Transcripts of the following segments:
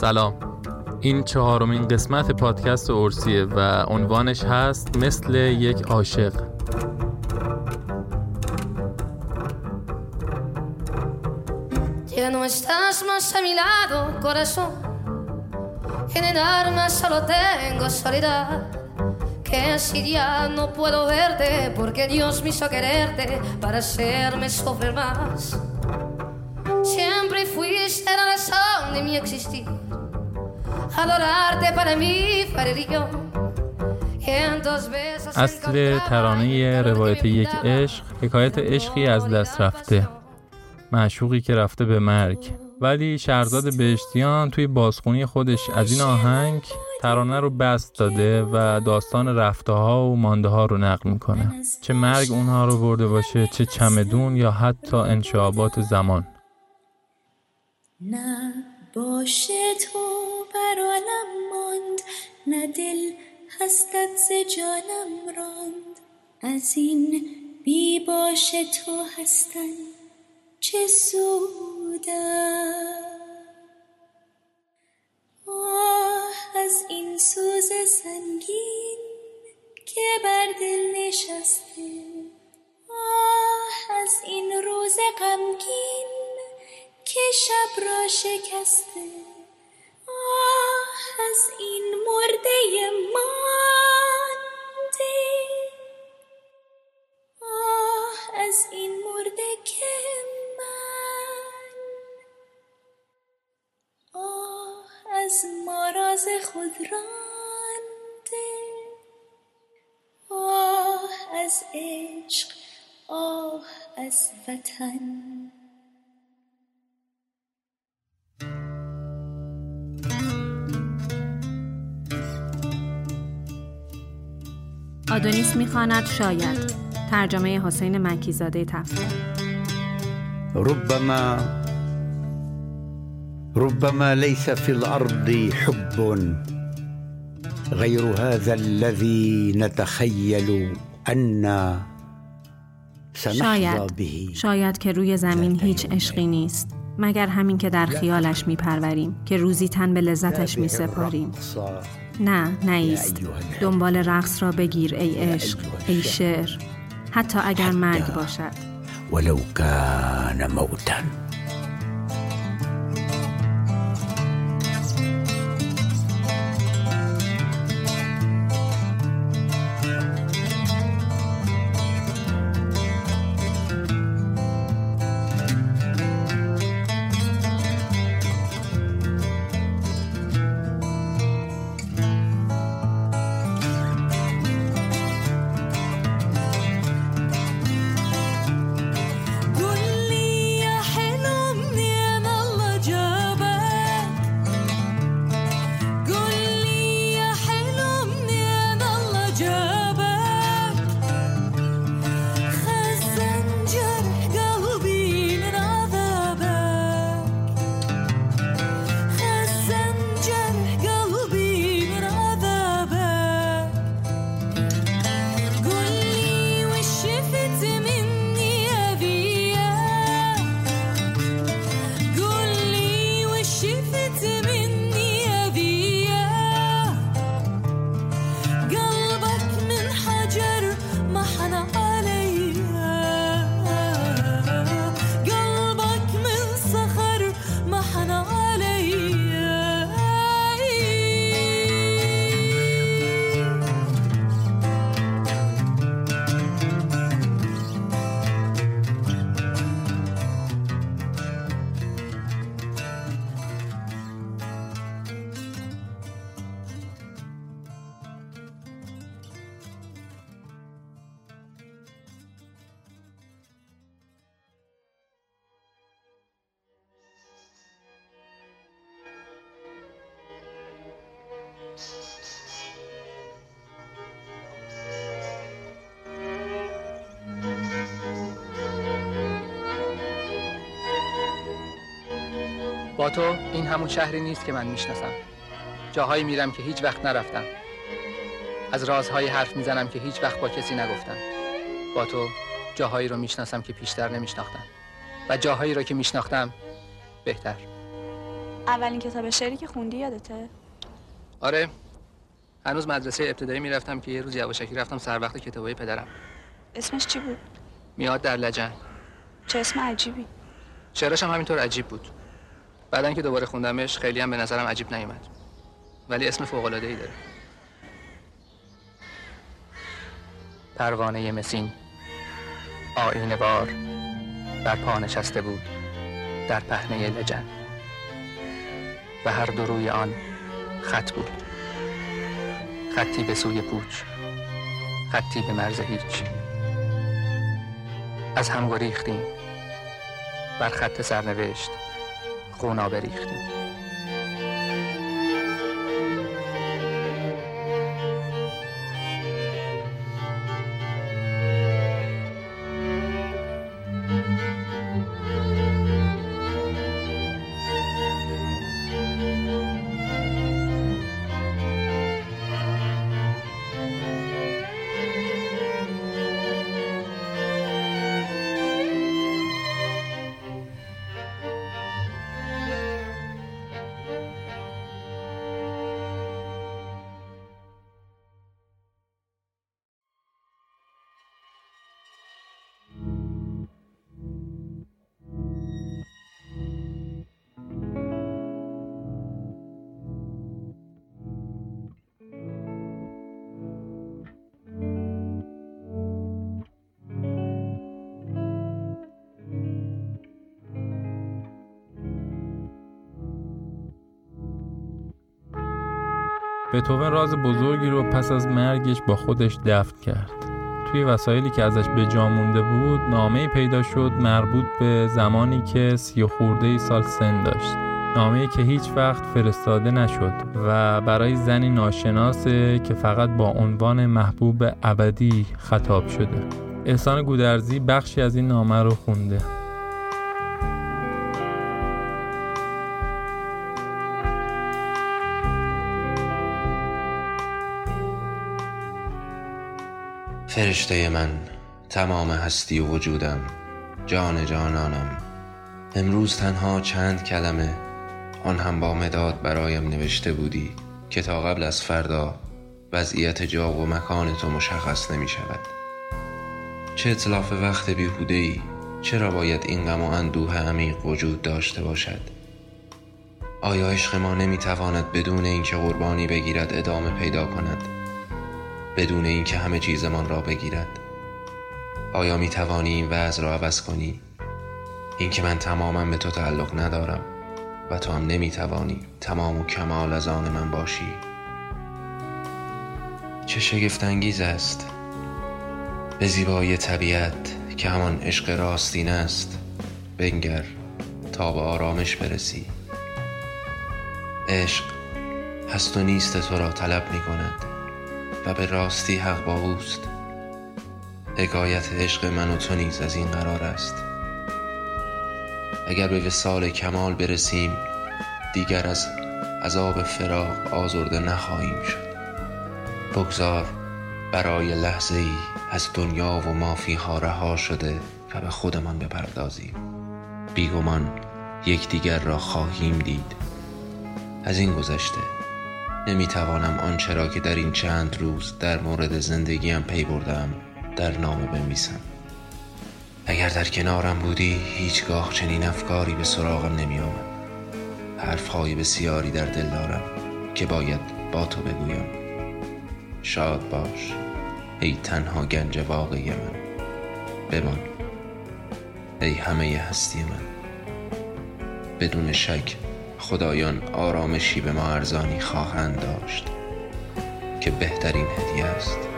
سلام این چهارمین قسمت پادکست اورسیه و عنوانش هست مثل یک عاشق. Que si ya no puedo verte, porque Dios me hizo quererte para hacerme sufrir más. Siempre fuiste la razón de mi existir. Adorarte para mí. اصل ترانه روایت یک عشق حکایت عشقی از دست رفته. معشوقی که رفته به مرگ. ولی شهرزاد بهشتیان توی بازخونی خودش از این آهنگ ترانه رو بست داده و داستان رفته ها و مانده ها رو نقل می‌کنه. چه مرگ اونها رو برده باشه چه چمدون یا حتی انشابات زمان. نه باشه تو برالم ماند نه دل هستت ز جانم راند. از این بی باشه تو هستن چه سودم از این سوز سنگین که بر دل نشسته. آه از این روز غمگین که شب را شکسته. از این مرده مانده. آه از این مرده که من. آه از ماراز خود رانده. آه از عشق آه از وطن. آدونیس می‌خواند شاید. ترجمه حسین مکیزاده تفسیر. ربما ربما ليس في الارض حب غير هذا الذي نتخيل ان شاید. شاید که روی زمین هیچ عشقی نیست. مگر همین که در خیالش میپروریم که روزی تن به لذتش میسپاریم. نه نیست دنبال رقص را بگیر ای عشق ای شعر. حتی اگر مرگ باشد. ولو کان موتا با تو این همون شهری نیست که من می‌شناسم. جاهایی میرم که هیچ وقت نرفتم. از رازهایی حرف می‌زنم که هیچ وقت با کسی نگفتم. با تو جاهایی رو می‌شناسم که پیشتر نمیشناختم. و جاهایی رو که میشناختم بهتر. اولین کتاب شعری که خوندی یادته؟ آره. هنوز مدرسه ابتدایی می‌رفتم که یه روز یواشکی رفتم سر وقت کتابای پدرم. اسمش چی بود؟ میاد در لجن. چه اسم عجیبی. شعرش هم همینطور عجیب بود. بعدن که دوباره خوندمش خیلی هم به نظرم عجیب نیومد. ولی اسم فوق العاده ای داره. پروانه مسین. آینه بار بر پا نشسته بود. در پهنه لجن. و هر دو روی آن خط بود. خطی به سوی پوچ. خطی به مرز هیچ. از هم گریختیم. بر خط سرنوشت خونا بریختیم بتوون راز بزرگی رو پس از مرگش با خودش دفن کرد. توی وسایلی که ازش به جا مونده بود نامه پیدا شد مربوط به زمانی که سی خورده ای سال سن داشت. نامه که هیچ وقت فرستاده نشد و برای زنی ناشناسه که فقط با عنوان محبوب ابدی خطاب شده. احسان گودرزی بخشی از این نامه رو خونده. فرشته من تمام هستی و وجودم جان جانانم. امروز تنها چند کلمه آن هم با مداد برایم نوشته بودی که تا قبل از فردا وضعیت جا و مکان تو مشخص نمی شود. چه اطلاف وقت بیهوده ای چرا باید این غم و اندوه عمیق وجود داشته باشد؟ آیا عشق ما نمی تواند بدون اینکه قربانی بگیرد ادامه پیدا کند؟ بدون اینکه همه چیزمان را بگیرد. آیا می توانی این وضع را عوض کنی؟ اینکه من تماما به تو تعلق ندارم و تو هم نمی توانی. تمام و کمال از آن من باشی. چه شگفت انگیز است. به زیبایی طبیعت که همان عشق راستین است. بنگر تا به آرامش برسی. عشق هست و نیست تو را طلب می کند. و به راستی حق با اوست. حکایت عشق من و تو نیز از این قرار است. اگر به وسال کمال برسیم دیگر از عذاب فراق آزرده نخواهیم شد. بگذار برای لحظه ای از دنیا و مافیها رها شده و به خودمان بپردازیم. بیگمان یکدیگر را خواهیم دید. از این گذشته نمی‌توانم آنچه را که در این چند روز در مورد زندگیم پی بردم در نامه بنویسم. اگر در کنارم بودی هیچگاه چنین افکاری به سراغم نمی آمد حرفهای بسیاری در دل دارم که باید با تو بگویم. شاد باش. ای تنها گنج واقعی من. بمان. ای همه هستی من. بدون شک خدایان آرامشی به ما ارزانی خواهند داشت که بهترین هدیه است.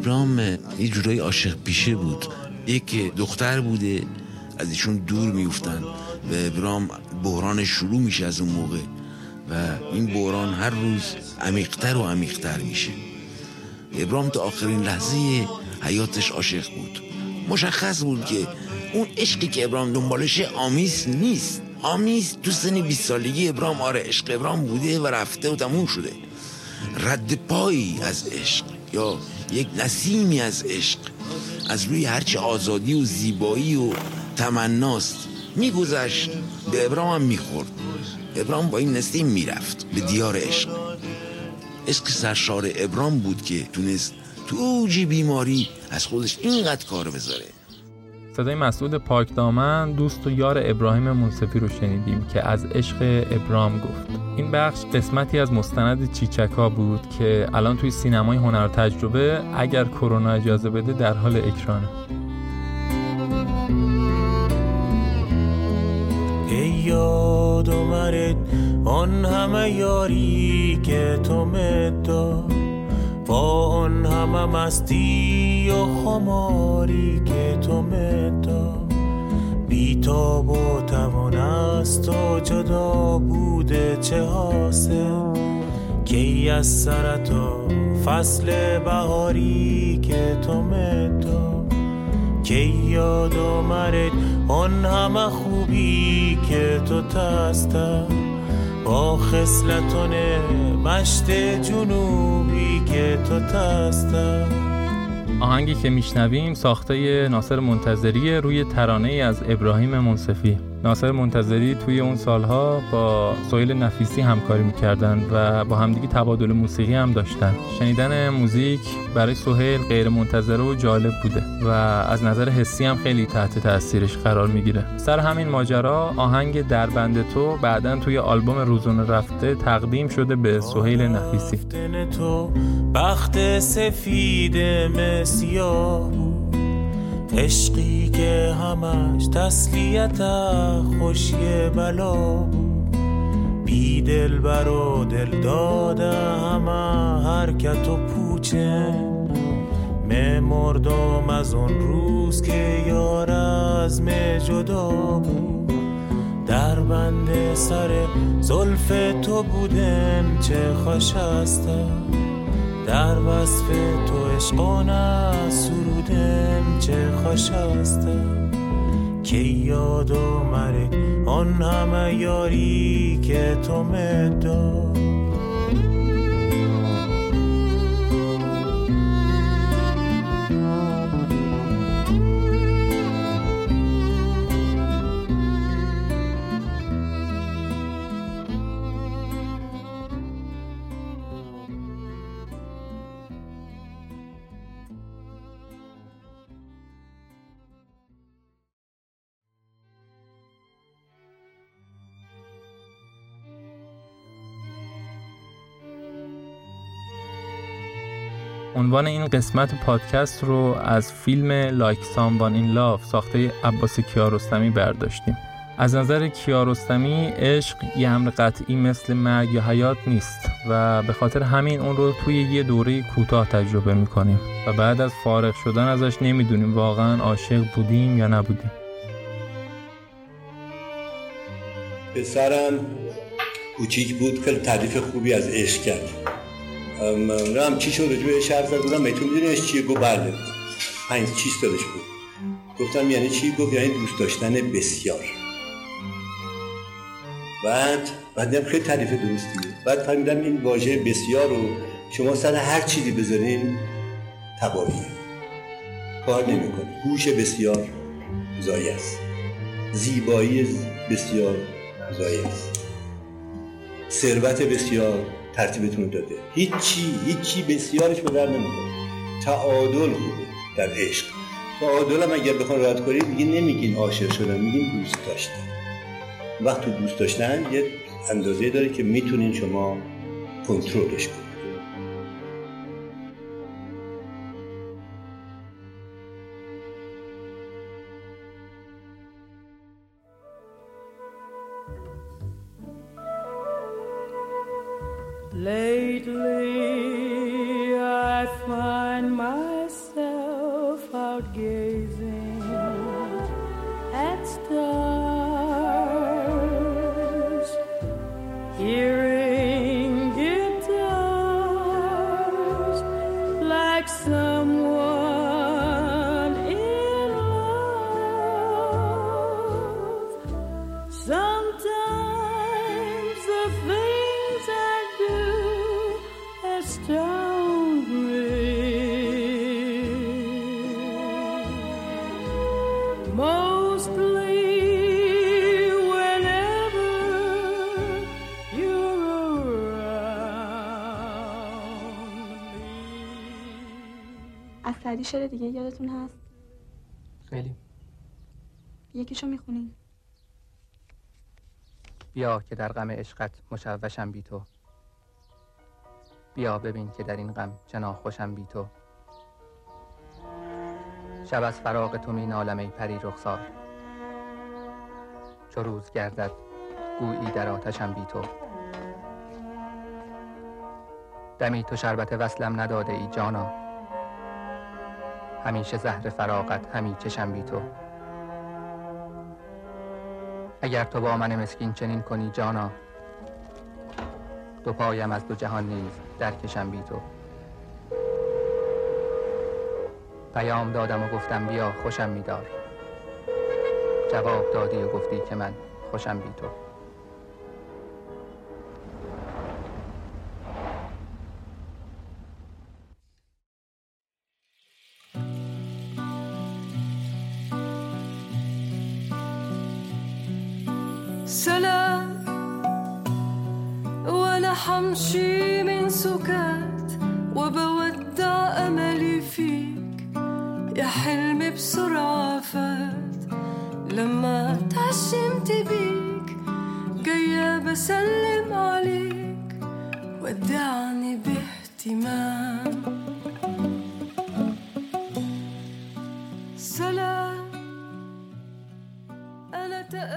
ابرام یه جورایی عاشق پیشه بود. یک دختر بوده از ایشون دور میفتن و ابرام بحران شروع میشه از اون موقع و این بحران هر روز عمیقتر و عمیقتر میشه. ابرام تا آخرین لحظه حیاتش عاشق بود. مشخص بود که اون عشقی که ابرام دنبالشه آمیز نیست. آمیز تو سن 20 سالگی ابرام آره عشق ابرام بوده و رفته و تموم شده. رد پایی از عشق. یا یک نسیمی از عشق از روی هرچه آزادی و زیبایی و تمناست میگذشت. به ابرام هم می‌خورد. ابرام با این نسیم می‌رفت به دیار عشق. عشق سرشار ابرام بود که تونست تو اوجی بیماری از خودش اینقدر کار بذاره. صدای مسعود پاک دامن دوست و یار ابراهیم منصفی رو شنیدیم که از عشق ابرام گفت. این بخش قسمتی از مستند چیچکا بود که الان توی سینمای هنر تجربه اگر کرونا اجازه بده در حال اکرانه. ای یاد آن همه یاری که تو مدا آن همه مستی و خماری که تو مدا بیتاب و توان است و جدا بوده چه حاصل؟ کی از سرتا فصل بهاری که تو مدا کی یاد آمرد آن همه خوبی که تو تسته با خسلتون مشت جنوبی که تو تسته آهنگی که میشنویم ساخته ناصر منتظری روی ترانه ای از ابراهیم منصفی. ناصر منتظری توی اون سالها با سویل نفیسی همکاری می‌کردن و با همدیگه تبادل موسیقی هم داشتن. شنیدن موزیک برای سهیل غیر منتظره و جالب بوده و از نظر حسی هم خیلی تحت تاثیرش قرار می‌گیره. سر همین ماجرا آهنگ دربند تو بعدا توی آلبوم روزونه رفته تقدیم شده به سهیل نفیسی. تو بخت سفید مسیاه عشقی که همش تسلیت خوشی بلا بی دل بر و دل داده همه حرکت و پوچه. مردم از اون روز که یار از جدا بود. در بند سر زلف تو بودن چه خوش در وصف تو عشقانه سرودم چه خوش هستم که یاد و مره آن همه یاری که تو مدار عنوان این قسمت پادکست رو از فیلم لایک ساموان این لاف ساخته عباس کیارستمی برداشتیم. از نظر کیارستمی عشق یه امر قطعی مثل مرگ یا حیات نیست و به خاطر همین اون رو توی یه دوره کوتاه تجربه می‌کنیم و بعد از فارغ شدن ازش نمی‌دونیم واقعا عاشق بودیم یا نبودیم. پسرم کوچیک بود خیلی تعریف خوبی از عشق کرد. هم چی شد رجوع حرف زد بودم میتون می‌دونی چیه گفت بله. پنج چیز دادش بود گفتم یعنی چی؟ گفت یعنی دوست داشتن بسیار. بعد بعد خیلی تعریف درستیه. بعد فهمیدم این واژه بسیار رو شما سر هر چیزی بذارین تباهیه کار نمی‌کنه. هوش بسیار زایی است. زیبایی بسیار زایی است. ثروت بسیار ترتیبتون داده. هیچی هیچی بسیارش به در نمیده تعادل خوبه در عشق. تعادل هم اگر بخوان رد کنید دیگه نمیگین عاشق شدن میگین دوست داشتن. وقت تو دوست داشتن یه اندازه داره که می‌تونین شما کنترلش کنید. سعدی شعر دیگه یادتون هست؟ خیلی. یکیشو می‌خونین بیا که در غم عشقت مشوشم بی تو. بیا ببین که در این غم چنا خوشم بی تو. شب از فراق تو می نالم ای پری رخسار. چو روز گردد گویی در آتشم بی تو. دمی تو شربت وصلم نداده ای جانا. همیشه زهر فراقت همی چشم بی تو. اگر تو با من مسکین چنین کنی جانا دو پایم از دو جهان نیز درکشم بی تو. پیام دادم و گفتم بیا خوشم میدار جواب دادی و گفتی که من خوشم بی تو.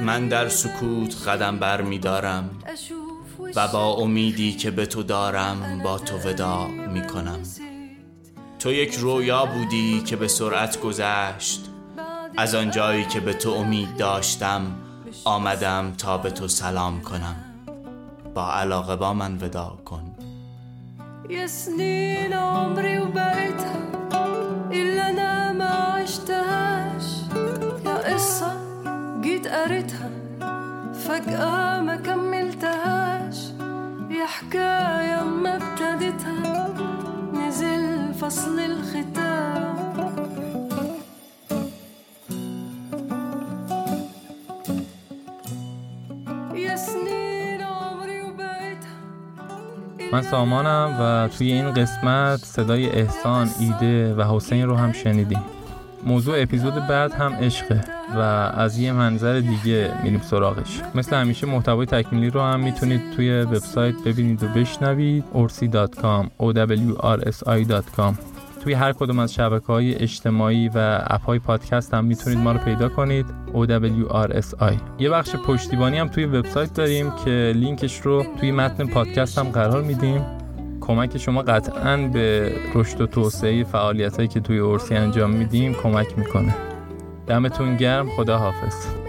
من در سکوت قدم بر می دارم و با امیدی که به تو دارم با تو وداع می کنم. تو یک رویا بودی که به سرعت گذشت. از آن جایی که به تو امید داشتم آمدم تا به تو سلام کنم. با علاقه با من وداع کن. يا سنين عمري قريتها فجأة ما كملتهاش. يا حكاية ما ابتديتها نزل فصل الختام. من سامانم و توی این قسمت صدای احسان، ایده و حسین رو هم شنیدیم. موضوع اپیزود بعد هم عشقه. و از یه منظر دیگه میریم سراغش. مثل همیشه محتوای تکمیلی رو هم می‌تونید توی وبسایت ببینید و بشنوید. orsi.com owrsi.com توی هر کدوم از شبکه های اجتماعی و اپ های پادکست هم می‌تونید ما رو پیدا کنید. OWRSI یه بخش پشتیبانی هم توی وبسایت داریم که لینکش رو توی متن پادکست هم قرار میدیم. کمک شما قطعا به رشد و توسعه فعالیت هایی که توی اورسی انجام میدیم کمک می‌کنه. دمتون گرم. خدا حافظ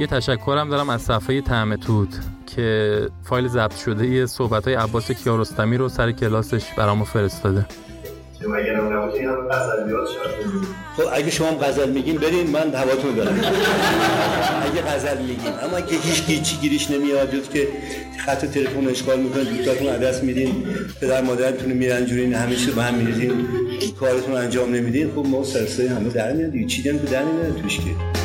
یه تشکرم دارم از صفحه طعم توت که فایل ضبط شده یه صحبت های عباس کیارستمی رو سر کلاسش برامو فرستاده. خب اگه شما هم غزل میگین برین من هواتون دارم. اگه غزل میگین. اما اگه هیچ گیچی گیریش نمیاد جز که خط تلفن اشغال می‌کنه دوستاتون عدس میدین پدر مادرتون میرنجورین همه چیز به هم میریزین کارتون انجام نمیدین خب ما سرسه همه در میاد. دیگه چی در نمیاد توش که.